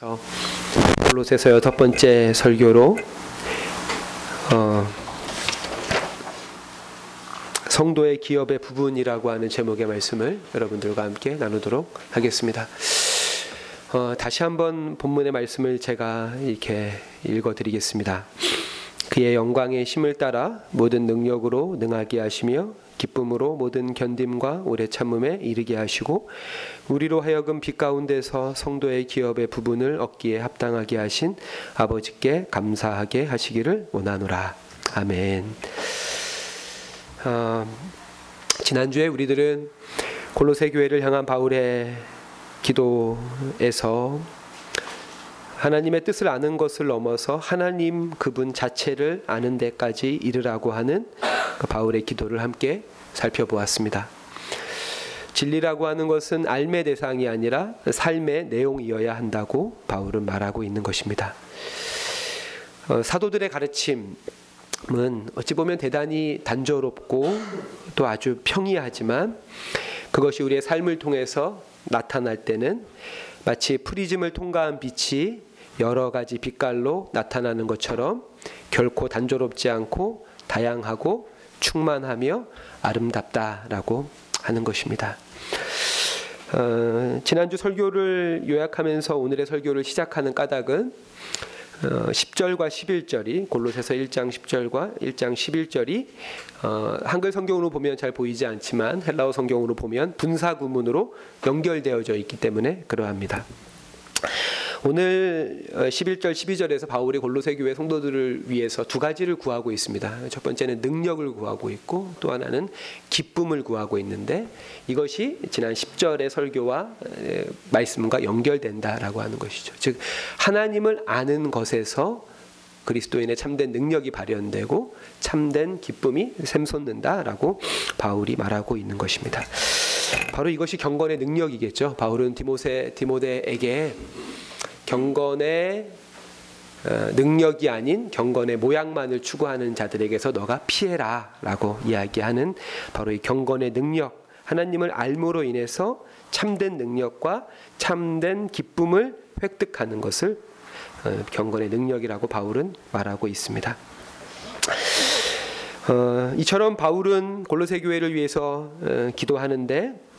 그래서 골로새서 여섯 번째 설교로 어, 성도의 기업의 부분이라고 하는 제목의 말씀을 여러분들과 함께 나누도록 하겠습니다. 어, 다시 한번 본문의 말씀을 제가 이렇게 읽어드리겠습니다. 그의 영광의 힘을 따라 모든 능력으로 능하게 하시며 기쁨으로 모든 견딤과 오래 참음에 이르게 하시고 우리로 하여금 빛 가운데서 성도의 기업의 부분을 얻기에 합당하게 하신 아버지께 감사하게 하시기를 원하노라. 아멘. 어, 지난주에 우리들은 골로새 교회를 향한 바울의 기도에서 하나님의 뜻을 아는 것을 넘어서 하나님 그분 자체를 아는 데까지 이르라고 하는 그 바울의 기도를 함께 살펴보았습니다. 진리라고 하는 것은 알매 대상이 아니라 삶의 내용이어야 한다고 바울은 말하고 있는 것입니다. 어, 사도들의 가르침은 어찌 보면 대단히 단조롭고 또 아주 평이하지만 그것이 우리의 삶을 통해서 나타날 때는 마치 프리즘을 통과한 빛이 여러 가지 빛깔로 나타나는 것처럼 결코 단조롭지 않고 다양하고 충만하며 아름답다라고 하는 것입니다. 어, 지난주 설교를 요약하면서 오늘의 설교를 시작하는 까닭은 어, 10절과 11절이 골로새서 1장 10절과 1장 11절이 어, 한글 성경으로 보면 잘 보이지 않지만 헬라어 성경으로 보면 분사 구문으로 연결되어져 있기 때문에 그러합니다. 오늘 11절 어, 12절에서 바울이 골로새 교회 성도들을 위해서 두 가지를 구하고 있습니다. 첫 번째는 능력을 구하고 있고 또 하나는 기쁨을 구하고 있는데 이것이 지난 10절의 설교와 말씀과 연결된다라고 하는 것이죠. 즉 하나님을 아는 것에서 그리스도인의 참된 능력이 발현되고 참된 기쁨이 샘솟는다라고 바울이 말하고 있는 것입니다. 바로 이것이 경건의 능력이겠죠. 바울은 디모세 디모데에게 경건의 어, 능력이 아닌 경건의 모양만을 추구하는 자들에게서 너가 피해라라고 이야기하는 바로 이 경건의 능력 하나님을 알므로 인해서 참된 능력과 참된 기쁨을 획득하는 것을 어, 경건의 능력이라고 바울은 말하고 있습니다. 어, 이처럼 바울은 골로새 교회를 위해서 어, 기도하는데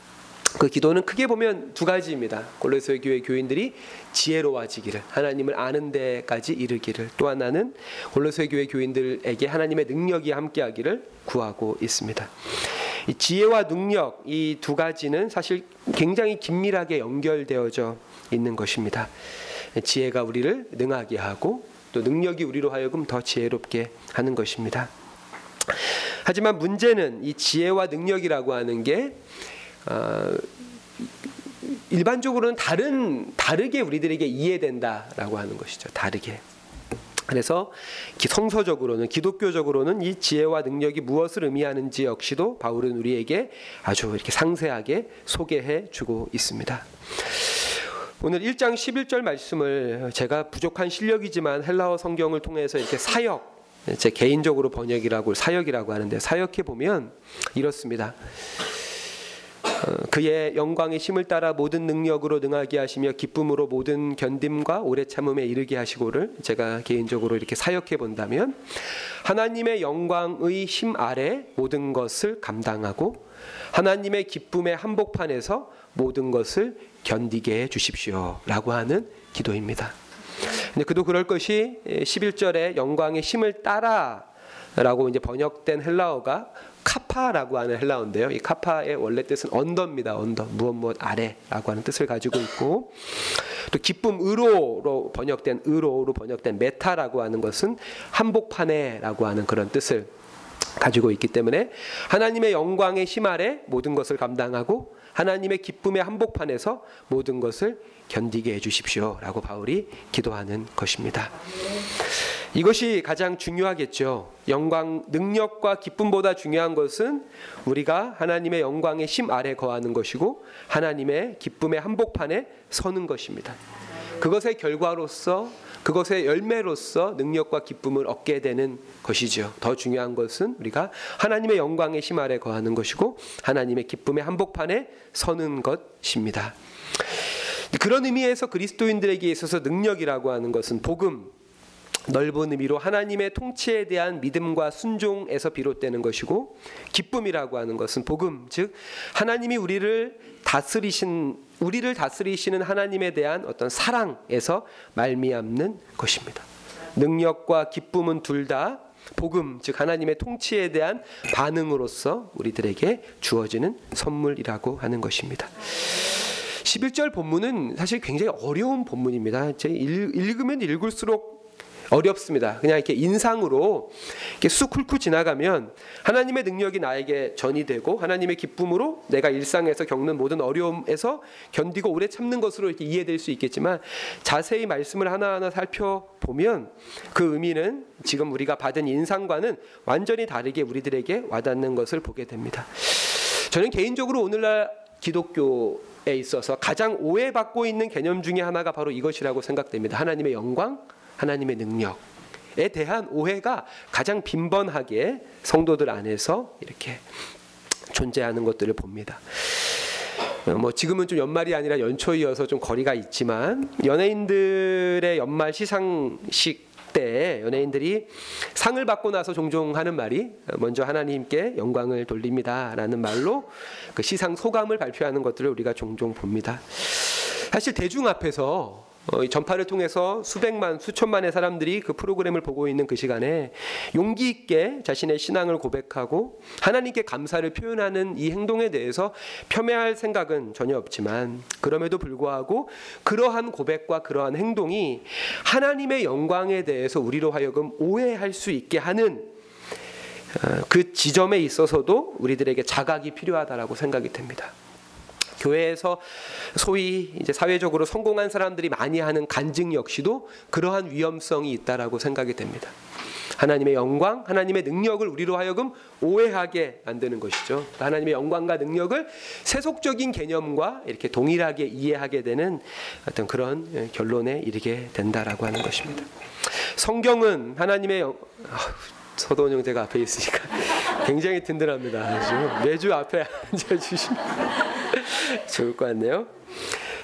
그 기도는 크게 보면 두 가지입니다. 골로새 교회 교인들이 지혜로워지기를 하나님을 아는 데까지 이르기를 또 하나는 골로새 교회 교인들에게 하나님의 능력이 함께하기를 구하고 있습니다. 이 지혜와 능력 이 두 가지는 사실 굉장히 긴밀하게 연결되어져 있는 것입니다. 지혜가 우리를 능하게 하고 또 능력이 우리로 하여금 더 지혜롭게 하는 것입니다. 하지만 문제는 이 지혜와 능력이라고 하는 게 어, 일반적으로는 다른 다르게 우리들에게 이해된다라고 하는 것이죠. 다르게. 그래서 성서적으로는 기독교적으로는 이 지혜와 능력이 무엇을 의미하는지 역시도 바울은 우리에게 아주 이렇게 상세하게 소개해 주고 있습니다. 오늘 1장 11절 말씀을 제가 부족한 실력이지만 헬라어 성경을 통해서 이렇게 사역 제 개인적으로 번역이라고 사역이라고 하는데 사역해 보면 이렇습니다. 어, 그의 영광의 힘을 따라 모든 능력으로 능하게 하시며 기쁨으로 모든 견딤과 오래 참음에 이르게 하시고를 제가 개인적으로 이렇게 사역해 본다면 하나님의 영광의 힘 아래 모든 것을 감당하고 하나님의 기쁨의 한복판에서 모든 것을 견디게 해 주십시오라고 하는 기도입니다. 근데 그도 그럴 것이 11절에 영광의 힘을 따라 라고 이제 번역된 헬라어가 카타라고 하는 헬라어인데요. 이 카타의 원래 뜻은 under입니다. under 무엇 무엇 아래라고 하는 뜻을 가지고 있고 또 기쁨 으로로 번역된 으로로 번역된 메타라고 하는 것은 한복판에라고 하는 그런 뜻을 가지고 있기 때문에 하나님의 영광의 힘 아래 모든 것을 감당하고 하나님의 기쁨의 한복판에서 모든 것을 견디게 해 주십시오라고 바울이 기도하는 것입니다. 이것이 가장 중요하겠죠. 영광, 능력과 기쁨보다 중요한 것은 우리가 하나님의 영광의 힘 아래 거하는 것이고 하나님의 기쁨의 한복판에 서는 것입니다. 그것의 결과로서 그것의 열매로서 능력과 기쁨을 얻게 되는 것이죠. 더 중요한 것은 우리가 하나님의 영광의 힘 아래 거하는 것이고 하나님의 기쁨의 한복판에 서는 것입니다. 그런 의미에서 그리스도인들에게 있어서 능력이라고 하는 것은 복음 넓은 의미로 하나님의 통치에 대한 믿음과 순종에서 비롯되는 것이고 기쁨이라고 하는 것은 복음 즉 하나님이 우리를 다스리신 우리를 다스리시는 하나님에 대한 어떤 사랑에서 말미암는 것입니다. 능력과 기쁨은 둘 다 복음 즉 하나님의 통치에 대한 반응으로서 우리들에게 주어지는 선물이라고 하는 것입니다. 11절 본문은 사실 굉장히 어려운 본문입니다. 읽으면 읽을수록 어렵습니다. 그냥 이렇게 인상으로 이렇게 쑥 훑고 지나가면 하나님의 능력이 나에게 전이 되고 하나님의 기쁨으로 내가 일상에서 겪는 모든 어려움에서 견디고 오래 참는 것으로 이렇게 이해될 수 있겠지만 자세히 말씀을 하나하나 살펴보면 그 의미는 지금 우리가 받은 인상과는 완전히 다르게 우리들에게 와닿는 것을 보게 됩니다. 저는 개인적으로 오늘날 기독교 에 있어서 가장 오해받고 있는 개념 중에 하나가 바로 이것이라고 생각됩니다. 하나님의 영광, 하나님의 능력에 대한 오해가 가장 빈번하게 성도들 안에서 이렇게 존재하는 것들을 봅니다. 어, 뭐 지금은 좀 연말이 아니라 연초이어서 좀 거리가 있지만 연예인들의 연말 시상식 때 연예인들이 상을 받고 나서 종종 하는 말이 먼저 하나님께 영광을 돌립니다라는 말로 그 시상 소감을 발표하는 것들을 우리가 종종 봅니다. 사실 대중 앞에서 어, 전파를 통해서 수백만 수천만의 사람들이 그 프로그램을 보고 있는 그 시간에 용기 있게 자신의 신앙을 고백하고 하나님께 감사를 표현하는 이 행동에 대해서 폄훼할 생각은 전혀 없지만 그럼에도 불구하고 그러한 고백과 그러한 행동이 하나님의 영광에 대해서 우리로 하여금 오해할 수 있게 하는 어, 그 지점에 있어서도 우리들에게 자각이 필요하다라고 생각이 됩니다. 교회에서 소위 이제 사회적으로 성공한 사람들이 많이 하는 간증 역시도 그러한 위험성이 있다라고 생각이 됩니다. 하나님의 영광, 하나님의 능력을 우리로 하여금 오해하게 만드는 것이죠. 하나님의 영광과 능력을 세속적인 개념과 이렇게 동일하게 이해하게 되는 어떤 그런 결론에 이르게 된다라고 하는 것입니다. 성경은 하나님의 영... 서도원 형제가 앞에 있으니까 굉장히 든든합니다. 매주 앞에 앉아 주시면 좋을 것 같네요.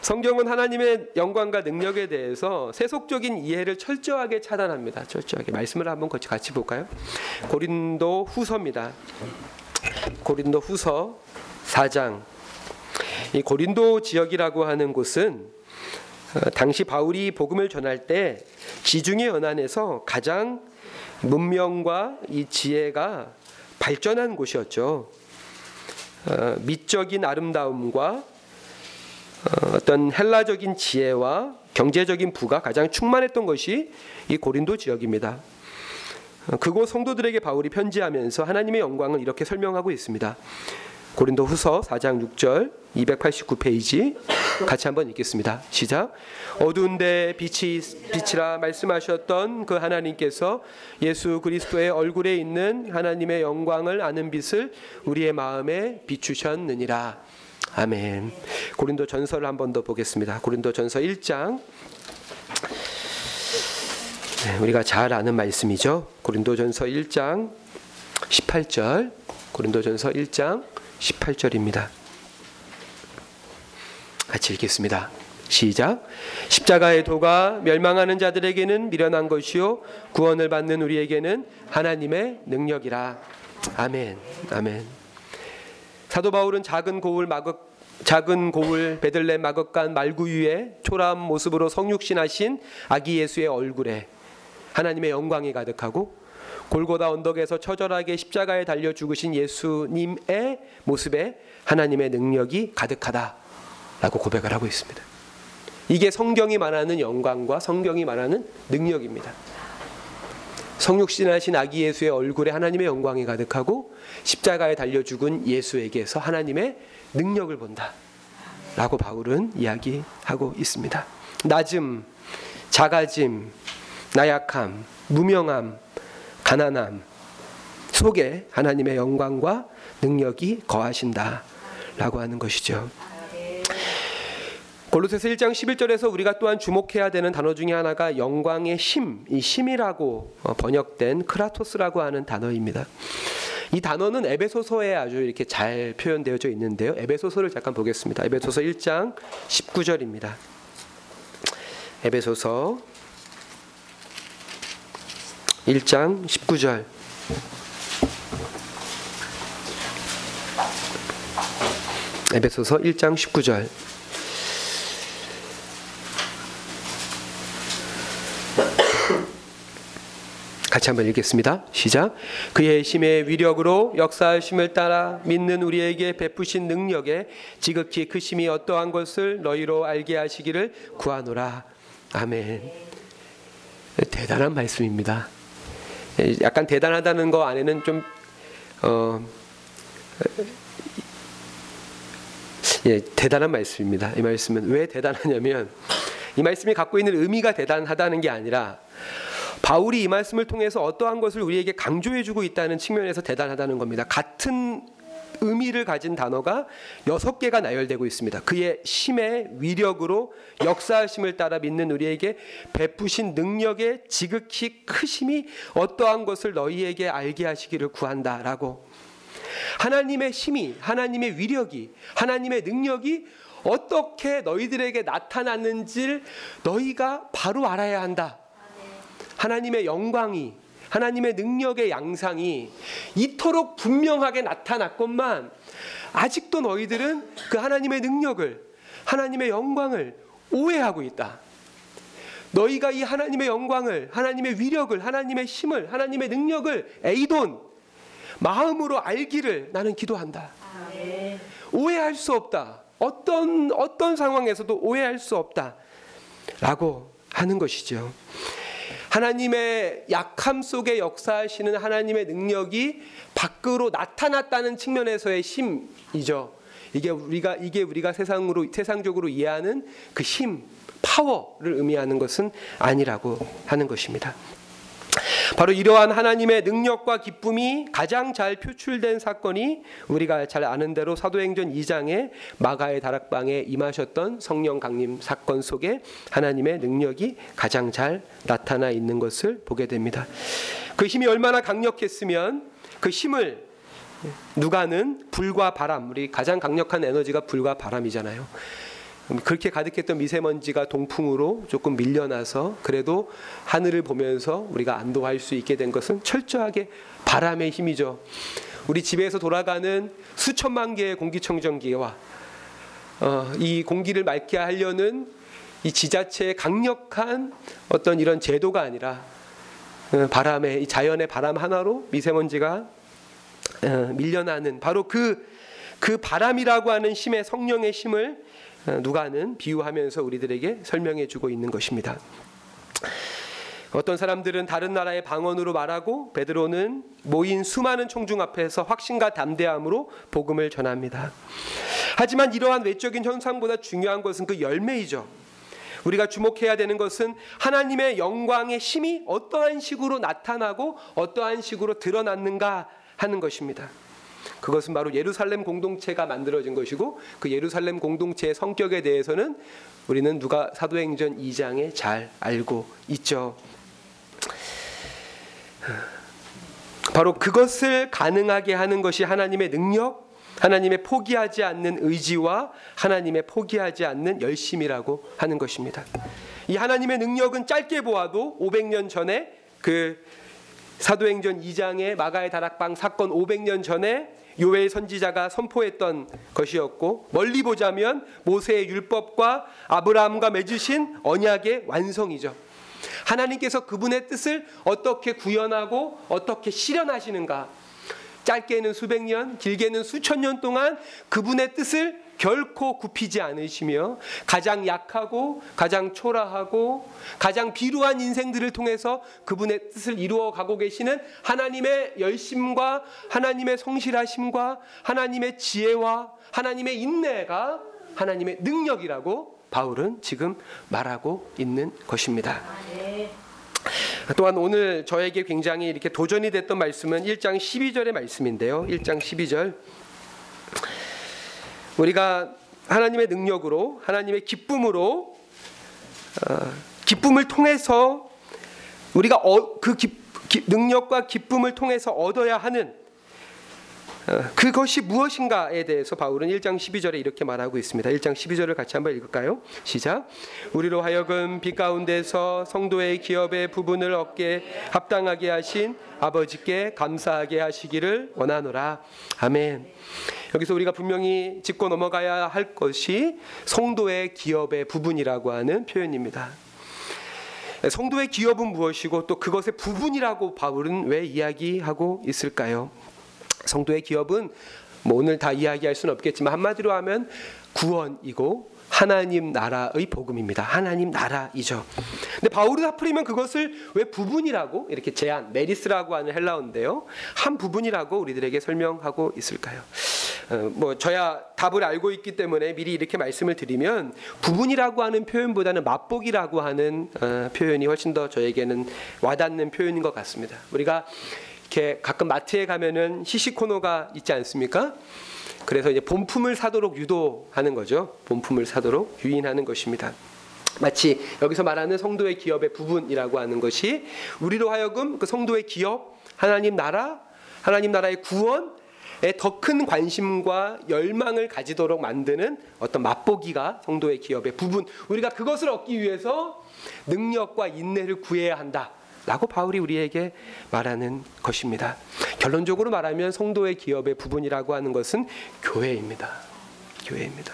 성경은 하나님의 영광과 능력에 대해서 세속적인 이해를 철저하게 차단합니다. 철저하게 말씀을 한번 같이 볼까요? 고린도 후서입니다. 고린도 후서 4장. 이 고린도 지역이라고 하는 곳은 어, 당시 바울이 복음을 전할 때 지중해 연안에서 가장 문명과 이 지혜가 발전한 곳이었죠. 어, 미적인 아름다움과 어, 어떤 헬라적인 지혜와 경제적인 부가 가장 충만했던 것이 이 고린도 지역입니다. 어, 그곳 성도들에게 바울이 편지하면서 하나님의 영광을 이렇게 설명하고 있습니다. 고린도 후서 4장 6절 289페이지 같이 한번 읽겠습니다. 시작. 어두운데 빛이 빛이라 말씀하셨던 그 하나님께서 예수 그리스도의 얼굴에 있는 하나님의 영광을 아는 빛을 우리의 마음에 비추셨느니라. 아멘. 고린도 전서를 한 번 더 보겠습니다. 고린도 전서 1장 네, 우리가 잘 아는 말씀이죠. 고린도 전서 1장 18절 고린도 전서 1장 18절입니다. 같이 읽겠습니다. 시작. 십자가의 도가 멸망하는 자들에게는 미련한 것이요 구원을 받는 우리에게는 하나님의 능력이라. 아멘. 아멘. 사도 바울은 작은 고울 마극 작은 고울 베들레 마극간 말구 위에 초라한 모습으로 성육신하신 아기 예수의 얼굴에 하나님의 영광이 가득하고 골고다 언덕에서 처절하게 십자가에 달려 죽으신 예수님의 모습에 하나님의 능력이 가득하다라고 고백을 하고 있습니다. 이게 성경이 말하는 영광과 성경이 말하는 능력입니다. 성육신하신 아기 예수의 얼굴에 하나님의 영광이 가득하고 십자가에 달려 죽은 예수에게서 하나님의 능력을 본다. 라고 바울은 이야기하고 있습니다. 낮음, 작아짐, 나약함, 무명함, 가난함 속에 하나님의 영광과 능력이 거하신다 라고 하는 것이죠. 골로새서 1장 11절에서 우리가 또한 주목해야 되는 단어 중에 하나가 영광의 심, 이 심이라고 어, 번역된 크라토스라고 하는 단어입니다. 이 단어는 에베소서에 아주 이렇게 잘 표현되어져 있는데요. 에베소서를 잠깐 보겠습니다. 에베소서 1장 19절입니다. 에베소서 1장 19절 에베소서 1장 19절 같이 한번 읽겠습니다. 시작. 그의 힘의 위력으로 역사하심을 따라 믿는 우리에게 베푸신 능력에 지극히 크심이 어떠한 것을 너희로 알게 하시기를 구하노라. 아멘. 대단한 말씀입니다. 약간 대단하다는 거 안에는 좀 어, 예, 대단한 말씀입니다. 이 말씀은 왜 대단하냐면 이 말씀이 갖고 있는 의미가 대단하다는 게 아니라 바울이 이 말씀을 통해서 어떠한 것을 우리에게 강조해주고 있다는 측면에서 대단하다는 겁니다. 같은 의미를 가진 단어가 여섯 개가 나열되고 있습니다. 그의 심의 위력으로 역사하심을 따라 믿는 우리에게 베푸신 능력의 지극히 크심이 어떠한 것을 너희에게 알게 하시기를 구한다라고 하나님의 힘이 하나님의 위력이 하나님의 능력이 어떻게 너희들에게 나타났는지를 너희가 바로 알아야 한다. 하나님의 영광이 하나님의 능력의 양상이 이토록 분명하게 나타났건만 아직도 너희들은 그 하나님의 능력을 하나님의 영광을 오해하고 있다. 너희가 이 하나님의 영광을 하나님의 위력을 하나님의 힘을 하나님의 능력을 에이돈 마음으로 알기를 나는 기도한다. 오해할 수 없다. 어떤 어떤 상황에서도 오해할 수 없다라고 하는 것이죠. 하나님의 약함 속에 역사하시는 하나님의 능력이 밖으로 나타났다는 측면에서의 힘이죠. 이게 우리가 이게 우리가 세상으로 세상적으로 이해하는 그 힘, 파워를 의미하는 것은 아니라고 하는 것입니다. 바로 이러한 하나님의 능력과 기쁨이 가장 잘 표출된 사건이 우리가 잘 아는 대로 사도행전 2장의 마가의 다락방에 임하셨던 성령 강림 사건 속에 하나님의 능력이 가장 잘 나타나 있는 것을 보게 됩니다. 그 힘이 얼마나 강력했으면 그 힘을 누가는 불과 바람, 우리 가장 강력한 에너지가 불과 바람이잖아요. 그렇게 가득했던 미세먼지가 동풍으로 조금 밀려나서 그래도 하늘을 보면서 우리가 안도할 수 있게 된 것은 철저하게 바람의 힘이죠. 우리 집에서 돌아가는 수천만 개의 공기청정기와 어, 이 공기를 맑게 하려는 이 지자체의 강력한 어떤 이런 제도가 아니라 어, 바람의 이 자연의 바람 하나로 미세먼지가 어, 밀려나는 바로 그, 그 바람이라고 하는 힘의 성령의 힘을 어, 누가는 비유하면서 우리들에게 설명해 주고 있는 것입니다. 어떤 사람들은 다른 나라의 방언으로 말하고 베드로는 모인 수많은 총중 앞에서 확신과 담대함으로 복음을 전합니다. 하지만 이러한 외적인 현상보다 중요한 것은 그 열매이죠. 우리가 주목해야 되는 것은 하나님의 영광의 힘이 어떠한 식으로 나타나고 어떠한 식으로 드러났는가 하는 것입니다. 그것은 바로 예루살렘 공동체가 만들어진 것이고 그 예루살렘 공동체의 성격에 대해서는 우리는 누가 사도행전 2장에 잘 알고 있죠. 바로 그것을 가능하게 하는 것이 하나님의 능력, 하나님의 포기하지 않는 의지와 하나님의 포기하지 않는 열심이라고 하는 것입니다. 이 하나님의 능력은 짧게 보아도 500년 전에 그 사도행전 2장의 마가의 다락방 사건 500년 전에 요엘 선지자가 선포했던 것이었고 멀리 보자면 모세의 율법과 아브라함과 맺으신 언약의 완성이죠. 하나님께서 그분의 뜻을 어떻게 구현하고 어떻게 실현하시는가? 짧게는 수백 년, 길게는 수천 년 동안 그분의 뜻을 결코 굽히지 않으시며 가장 약하고 가장 초라하고 가장 비루한 인생들을 통해서 그분의 뜻을 이루어 가고 계시는 하나님의 열심과 하나님의 성실하심과 하나님의 지혜와 하나님의 인내가 하나님의 능력이라고 바울은 지금 말하고 있는 것입니다. 또한 오늘 저에게 굉장히 이렇게 도전이 됐던 말씀은 1장 12절의 말씀인데요. 1장 12절. 우리가 하나님의 능력으로 하나님의 기쁨으로 어, 기쁨을 통해서 우리가 어, 그 능력과 기쁨을 통해서 얻어야 하는 어, 그것이 무엇인가에 대해서 바울은 1장 12절에 이렇게 말하고 있습니다. 1장 12절을 같이 한번 읽을까요? 시작. 우리로 하여금 빛 가운데서 성도의 기업의 부분을 얻게 합당하게 하신 아버지께 감사하게 하시기를 원하노라. 아멘. 여기서 우리가 분명히 짚고 넘어가야 할 것이 성도의 기업의 부분이라고 하는 표현입니다. 성도의 기업은 무엇이고 또 그것의 부분이라고 바울은 왜 이야기하고 있을까요? 성도의 기업은 뭐 오늘 다 이야기할 수는 없겠지만 한마디로 하면 구원이고 하나님 나라의 복음입니다. 하나님 나라이죠. 근데 바울이 하필이면 그것을 왜 부분이라고 이렇게 제한 메리스라고 하는 헬라어인데요. 한 부분이라고 우리들에게 설명하고 있을까요? 어, 뭐 저야 답을 알고 있기 때문에 미리 이렇게 말씀을 드리면 부분이라고 하는 표현보다는 맛보기라고 하는 어, 표현이 훨씬 더 저에게는 와닿는 표현인 것 같습니다. 우리가 이렇게 가끔 마트에 가면은 시식 코너가 있지 않습니까? 그래서 이제 본품을 사도록 유도하는 거죠. 본품을 사도록 유인하는 것입니다. 마치 여기서 말하는 성도의 기업의 부분이라고 하는 것이 우리로 하여금 그 성도의 기업, 하나님 나라, 하나님 나라의 구원에 더큰 관심과 열망을 가지도록 만드는 어떤 맛보기가 성도의 기업의 부분. 우리가 그것을 얻기 위해서 능력과 인내를 구해야 한다. 라고 바울이 우리에게 말하는 것입니다. 결론적으로 말하면 성도의 기업의 부분이라고 하는 것은 교회입니다. 교회입니다.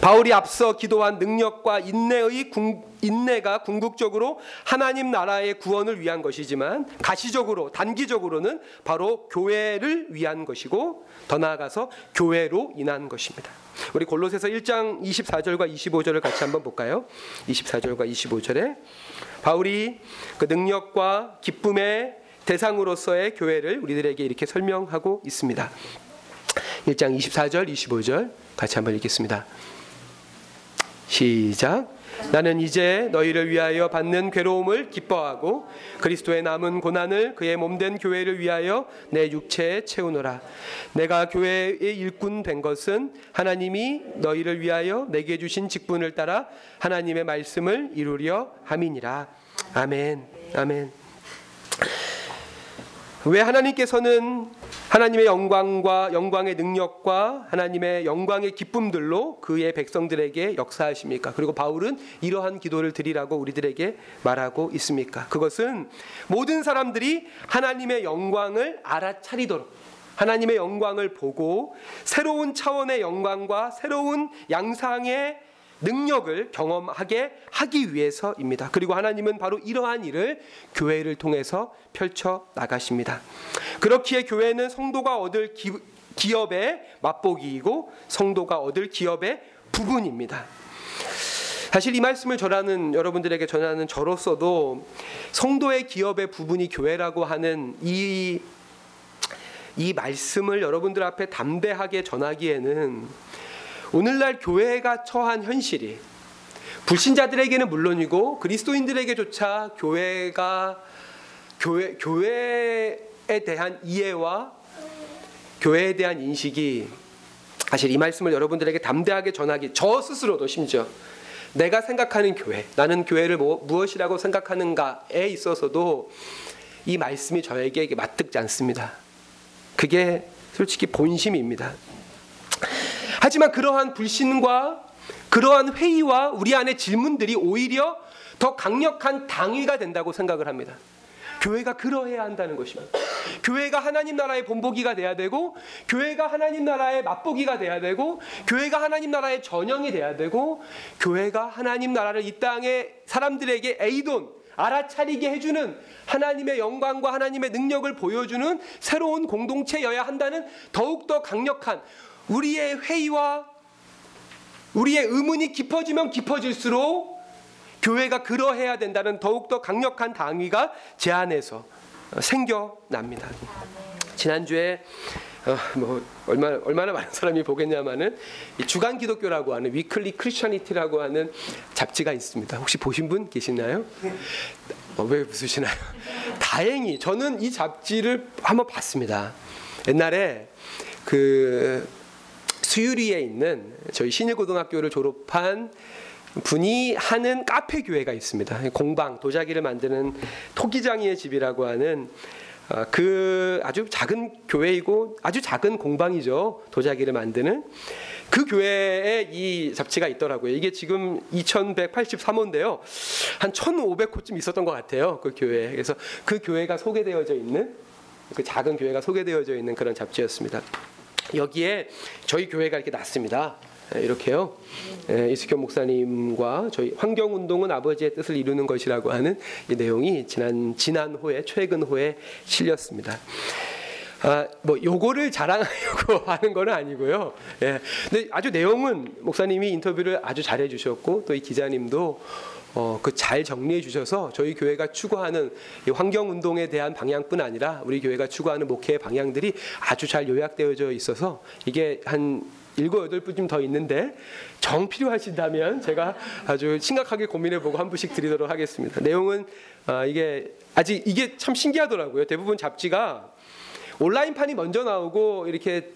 바울이 앞서 기도한 능력과 인내의 궁, 인내가 궁극적으로 하나님 나라의 구원을 위한 것이지만 가시적으로 단기적으로는 바로 교회를 위한 것이고 더 나아가서 교회로 인한 것입니다. 우리 골로새서 1장 24절과 25절을 같이 한번 볼까요? 24절과 25절에 바울이 그 능력과 기쁨의 대상으로서의 교회를 우리들에게 이렇게 설명하고 있습니다. 1장 24절, 25절 같이 한번 읽겠습니다. 시작. 나는 이제 너희를 위하여 받는 괴로움을 기뻐하고 그리스도의 남은 고난을 그의 몸된 교회를 위하여 내 육체에 채우노라. 내가 교회의 일꾼 된 것은 하나님이 너희를 위하여 내게 주신 직분을 따라 하나님의 말씀을 이루려 함이니라. 아멘. 아멘. 왜 하나님께서는 하나님의 영광과 영광의 능력과 하나님의 영광의 기쁨들로 그의 백성들에게 역사하십니까? 그리고 바울은 이러한 기도를 드리라고 우리들에게 말하고 있습니까? 그것은 모든 사람들이 하나님의 영광을 알아차리도록 하나님의 영광을 보고 새로운 차원의 영광과 새로운 양상의 능력을 경험하게 하기 위해서입니다. 그리고 하나님은 바로 이러한 일을 교회를 통해서 펼쳐 나가십니다. 그렇기에 교회는 성도가 얻을 기, 기업의 맛보기이고 성도가 얻을 기업의 부분입니다. 사실 이 말씀을 전하는 여러분들에게 전하는 저로서도 성도의 기업의 부분이 교회라고 하는 이, 이 말씀을 여러분들 앞에 담대하게 전하기에는 오늘날 교회가 처한 현실이 불신자들에게는 물론이고 그리스도인들에게조차 교회가 교회 교회에 대한 이해와 교회에 대한 인식이 사실 이 말씀을 여러분들에게 담대하게 전하기 저 스스로도 심지어 내가 생각하는 교회 나는 교회를 뭐, 무엇이라고 생각하는가에 있어서도 이 말씀이 저에게 맞듣지 않습니다. 그게 솔직히 본심입니다. 하지만 그러한 불신과 그러한 회의와 우리 안의 질문들이 오히려 더 강력한 당위가 된다고 생각을 합니다. 교회가 그러해야 한다는 것입니다. 교회가 하나님 나라의 본보기가 돼야 되고, 교회가 하나님 나라의 맛보기가 돼야 되고, 교회가 하나님 나라의 전형이 돼야 되고, 교회가 하나님 나라를 이 땅의 사람들에게 에이돈, 알아차리게 해주는 하나님의 영광과 하나님의 능력을 보여주는 새로운 공동체여야 한다는 더욱더 강력한 우리의 회의와 우리의 의문이 깊어지면 깊어질수록 교회가 그러해야 된다는 더욱더 강력한 당위가 제 안에서 생겨납니다. 지난주에 어, 뭐 얼마나 얼마나 많은 사람이 보겠냐마는 주간 기독교라고 하는 위클리 크리스천니티라고 하는 잡지가 있습니다. 혹시 보신 분 계시나요? 어, 왜 웃으시나요? 다행히 저는 이 잡지를 한번 봤습니다. 옛날에 그 수유리에 있는 저희 신일고등학교를 졸업한 분이 하는 카페 교회가 있습니다. 공방 도자기를 만드는 토기장이의 집이라고 하는 아, 그 아주 작은 교회이고 아주 작은 공방이죠. 도자기를 만드는 그 교회에 이 잡지가 있더라고요. 이게 지금 2183호인데요. 한 1500호쯤 있었던 것 같아요. 그 교회에. 그래서 그 교회가 소개되어져 있는 그 작은 교회가 소개되어져 있는 그런 잡지였습니다. 여기에 저희 교회가 이렇게 났습니다. 예, 이렇게요. 예, 이수경 목사님과 저희 환경 운동은 아버지의 뜻을 이루는 것이라고 하는 이 내용이 지난 지난 호에 최근 호에 실렸습니다. 아, 뭐 요거를 자랑하려고 하는 건 아니고요. 예. 근데 아주 내용은 목사님이 인터뷰를 아주 잘해 주셨고 또 이 기자님도 어, 그 잘 정리해 주셔서 저희 교회가 추구하는 이 환경 운동에 대한 방향뿐 아니라 우리 교회가 추구하는 목회의 방향들이 아주 잘 요약되어져 있어서 이게 한 일곱 여덟 분쯤 더 있는데 정 필요하신다면 제가 아주 심각하게 고민해 보고 한 분씩 드리도록 하겠습니다. 내용은 아, 이게 아직 이게 참 신기하더라고요. 대부분 잡지가 온라인판이 먼저 나오고 이렇게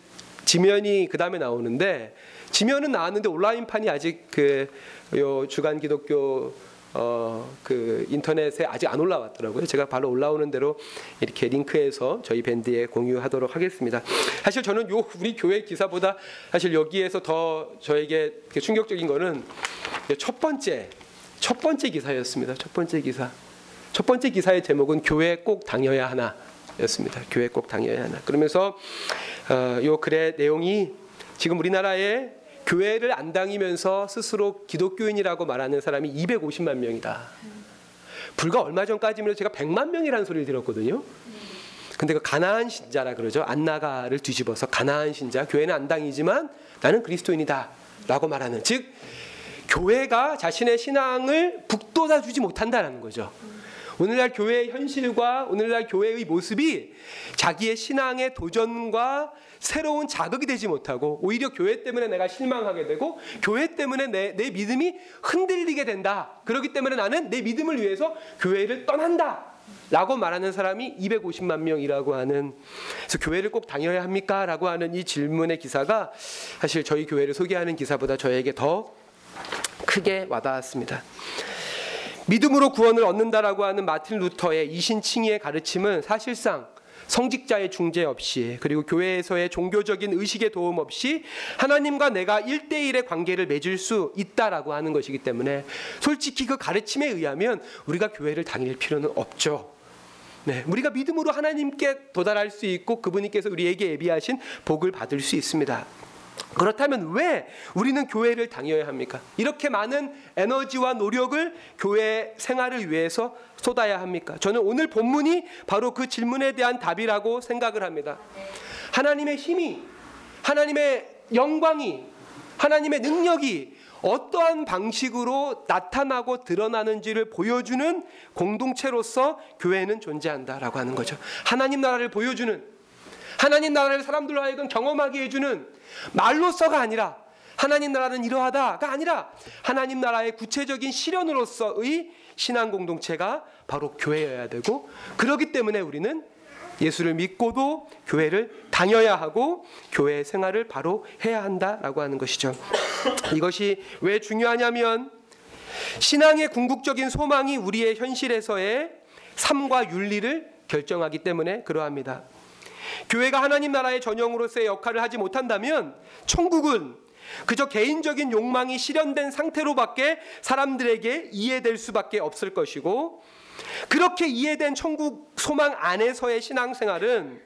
지면이 그 다음에 나오는데 지면은 나왔는데 온라인판이 아직 그 요 주간 기독교 어 그 인터넷에 아직 안 올라왔더라고요. 제가 바로 올라오는 대로 이렇게 링크해서 저희 밴드에 공유하도록 하겠습니다. 사실 저는 요 우리 교회 기사보다 사실 여기에서 더 저에게 충격적인 거는 첫 번째 첫 번째 기사였습니다. 첫 번째 기사. 첫 번째 기사의 제목은 교회 꼭 당여야 하나. 였습니다. 교회 꼭 당해야 하나. 그러면서 어, 요 글의 내용이 지금 우리나라에 교회를 안 다니면서 스스로 기독교인이라고 말하는 사람이 250만 명이다. 불과 얼마 전까지면 제가 100만 명이라는 소리를 들었거든요. 근데 그 가나안 신자라 그러죠. 안나가를 뒤집어서 가나안 신자, 교회는 안 다니지만 나는 그리스도인이다라고 말하는 즉 교회가 자신의 신앙을 북돋아 주지 못한다라는 거죠. 오늘날 교회의 현실과 오늘날 교회의 모습이 자기의 신앙의 도전과 새로운 자극이 되지 못하고 오히려 교회 때문에 내가 실망하게 되고 교회 때문에 내, 내 믿음이 흔들리게 된다. 그렇기 때문에 나는 내 믿음을 위해서 교회를 떠난다. 라고 말하는 사람이 250만 명이라고 하는 그래서 교회를 꼭 다녀야 합니까? 라고 하는 이 질문의 기사가 사실 저희 교회를 소개하는 기사보다 저에게 더 크게 와닿았습니다. 믿음으로 구원을 얻는다라고 하는 마틴 루터의 이신칭의의 가르침은 사실상 성직자의 중재 없이 그리고 교회에서의 종교적인 의식의 도움 없이 하나님과 내가 일대일의 관계를 맺을 수 있다라고 하는 것이기 때문에 솔직히 그 가르침에 의하면 우리가 교회를 다닐 필요는 없죠. 네, 우리가 믿음으로 하나님께 도달할 수 있고 그분께서 우리에게 예비하신 복을 받을 수 있습니다. 그렇다면 왜 우리는 교회를 다녀야 합니까? 이렇게 많은 에너지와 노력을 교회 생활을 위해서 쏟아야 합니까? 저는 오늘 본문이 바로 그 질문에 대한 답이라고 생각을 합니다. 하나님의 힘이, 하나님의 영광이, 하나님의 능력이 어떠한 방식으로 나타나고 드러나는지를 보여주는 공동체로서 교회는 존재한다라고 하는 거죠. 하나님 나라를 보여주는 하나님 나라를 사람들로 하여금 경험하게 해주는 말로서가 아니라 하나님 나라는 이러하다가 아니라 하나님 나라의 구체적인 실현으로서의 신앙 공동체가 바로 교회여야 되고 그러기 때문에 우리는 예수를 믿고도 교회를 다녀야 하고 교회 생활을 바로 해야 한다라고 하는 것이죠. 이것이 왜 중요하냐면 신앙의 궁극적인 소망이 우리의 현실에서의 삶과 윤리를 결정하기 때문에 그러합니다. 교회가 하나님 나라의 전형으로서의 역할을 하지 못한다면 천국은 그저 개인적인 욕망이 실현된 상태로밖에 사람들에게 이해될 수밖에 없을 것이고 그렇게 이해된 천국 소망 안에서의 신앙생활은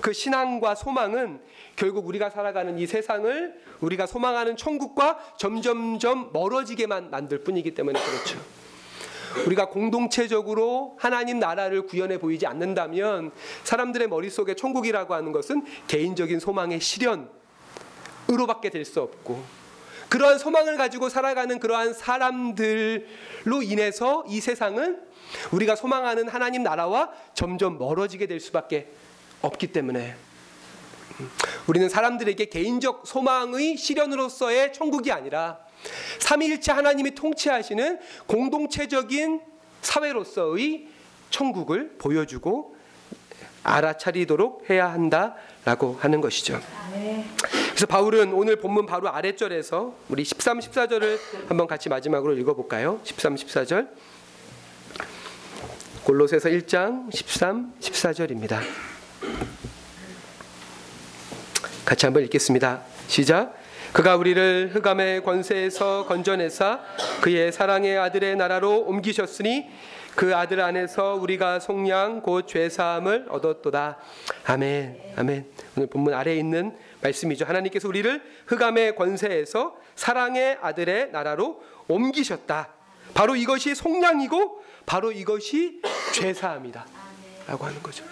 그 신앙과 소망은 결국 우리가 살아가는 이 세상을 우리가 소망하는 천국과 점점점 멀어지게만 만들 뿐이기 때문에 그렇죠. 우리가 공동체적으로 하나님 나라를 구현해 보이지 않는다면 사람들의 머릿속에 천국이라고 하는 것은 개인적인 소망의 실현으로밖에 될 수 없고 그러한 소망을 가지고 살아가는 그러한 사람들로 인해서 이 세상은 우리가 소망하는 하나님 나라와 점점 멀어지게 될 수밖에 없기 때문에 우리는 사람들에게 개인적 소망의 실현으로서의 천국이 아니라 삼위일체 하나님이 통치하시는 공동체적인 사회로서의 천국을 보여주고 알아차리도록 해야 한다라고 하는 것이죠. 그래서 바울은 오늘 본문 바로 아래절에서 우리 13, 14절을 한번 같이 마지막으로 읽어볼까요? 13, 14절. 골로새서 1장 13, 14절입니다. 같이 한번 읽겠습니다. 시작. 그가 우리를 흑암의 권세에서 건져내사 그의 사랑의 아들의 나라로 옮기셨으니 그 아들 안에서 우리가 속량 곧 죄사함을 얻었도다. 아멘. 아멘. 오늘 본문 아래에 있는 말씀이죠. 하나님께서 우리를 흑암의 권세에서 사랑의 아들의 나라로 옮기셨다. 바로 이것이 속량이고 바로 이것이 죄사함이다. 라고 하는 거죠.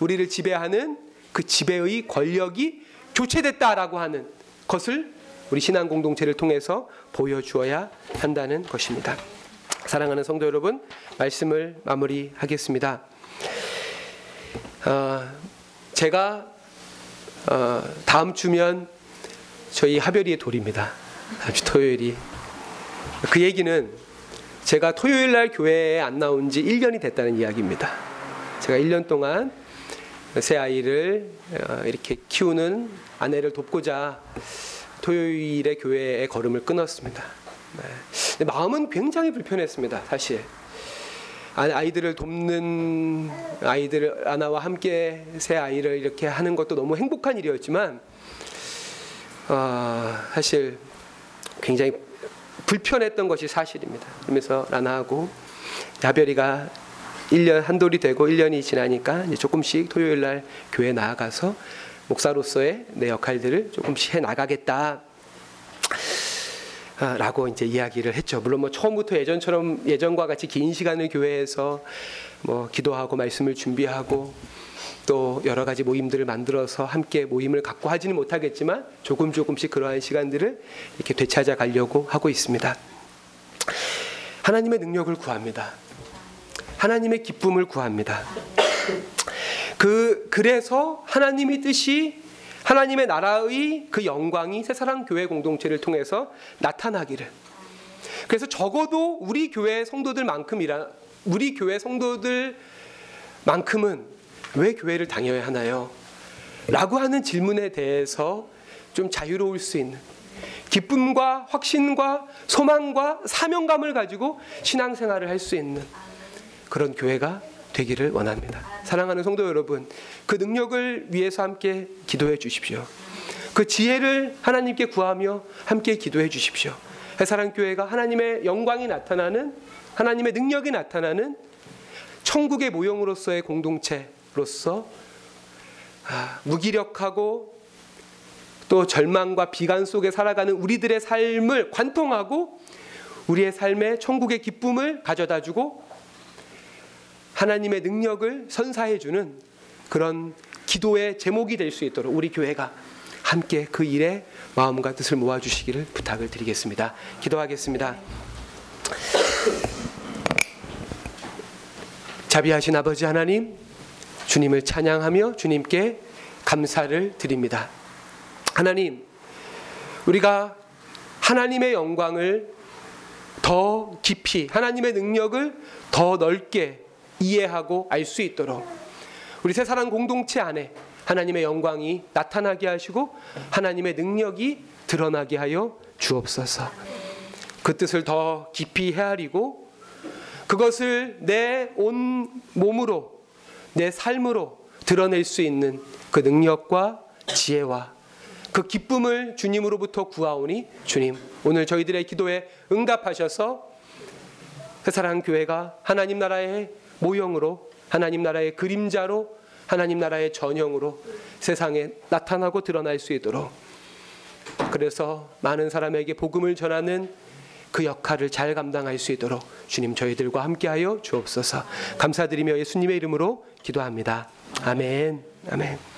우리를 지배하는 그 지배의 권력이 교체됐다라고 하는 것을 우리 신앙 공동체를 통해서 보여주어야 한다는 것입니다. 사랑하는 성도 여러분, 말씀을 마무리하겠습니다. 어, 제가 어, 다음 주면 저희 하별이의 돌입니다. 다음 주 토요일이 그 얘기는 제가 토요일 날 교회에 안 나온 지 1년이 됐다는 이야기입니다. 제가 1년 동안 새 아이를 어, 이렇게 키우는 아내를 돕고자 토요일에 교회에 걸음을 끊었습니다. 네. 마음은 굉장히 불편했습니다. 사실 아, 아이들을 돕는 아이들 아나와 함께 새 아이를 이렇게 하는 것도 너무 행복한 일이었지만 어, 사실 굉장히 불편했던 것이 사실입니다. 그러면서 라나하고 야별이가 1년 한 돌이 되고 1년이 지나니까 조금씩 토요일 날 교회 나아가서 목사로서의 내 역할들을 조금씩 해 나가겠다. 아, 라고 이제 이야기를 했죠. 물론 뭐 처음부터 예전처럼 예전과 같이 긴 시간을 교회에서 뭐 기도하고 말씀을 준비하고 또 여러 가지 모임들을 만들어서 함께 모임을 갖고 하지는 못하겠지만 조금 조금씩 그러한 시간들을 이렇게 되찾아 가려고 하고 있습니다. 하나님의 능력을 구합니다. 하나님의 기쁨을 구합니다. 그 그래서 하나님의 뜻이 하나님의 나라의 그 영광이 새사랑 교회 공동체를 통해서 나타나기를. 그래서 적어도 우리 교회 성도들만큼이라 우리 교회 성도들만큼은 왜 교회를 다녀야 하나요? 라고 하는 질문에 대해서 좀 자유로울 수 있는 기쁨과 확신과 소망과 사명감을 가지고 신앙생활을 할 수 있는 그런 교회가 되기를 원합니다. 사랑하는 성도 여러분, 그 능력을 위해서 함께 기도해 주십시오. 그 지혜를 하나님께 구하며 함께 기도해 주십시오. 해사랑 교회가 하나님의 영광이 나타나는 하나님의 능력이 나타나는 천국의 모형으로서의 공동체로서 아, 무기력하고 또 절망과 비관 속에 살아가는 우리들의 삶을 관통하고 우리의 삶에 천국의 기쁨을 가져다 주고 하나님의 능력을 선사해 주는 그런 기도의 제목이 될 수 있도록 우리 교회가 함께 그 일에 마음과 뜻을 모아 주시기를 부탁을 드리겠습니다. 기도하겠습니다. 자비하신 아버지 하나님, 주님을 찬양하며 주님께 감사를 드립니다. 하나님, 우리가 하나님의 영광을 더 깊이, 하나님의 능력을 더 넓게 이해하고 알 수 있도록 우리 새 사랑 공동체 안에 하나님의 영광이 나타나게 하시고 하나님의 능력이 드러나게 하여 주옵소서. 그 뜻을 더 깊이 헤아리고 그것을 내 온 몸으로 내 삶으로 드러낼 수 있는 그 능력과 지혜와 그 기쁨을 주님으로부터 구하오니 주님 오늘 저희들의 기도에 응답하셔서 그사랑 교회가 하나님 나라의 모형으로 하나님 나라의 그림자로 하나님 나라의 전형으로 세상에 나타나고 드러날 수 있도록 그래서 많은 사람에게 복음을 전하는 그 역할을 잘 감당할 수 있도록 주님 저희들과 함께하여 주옵소서. 감사드리며 예수님의 이름으로 기도합니다. 아멘. 아멘.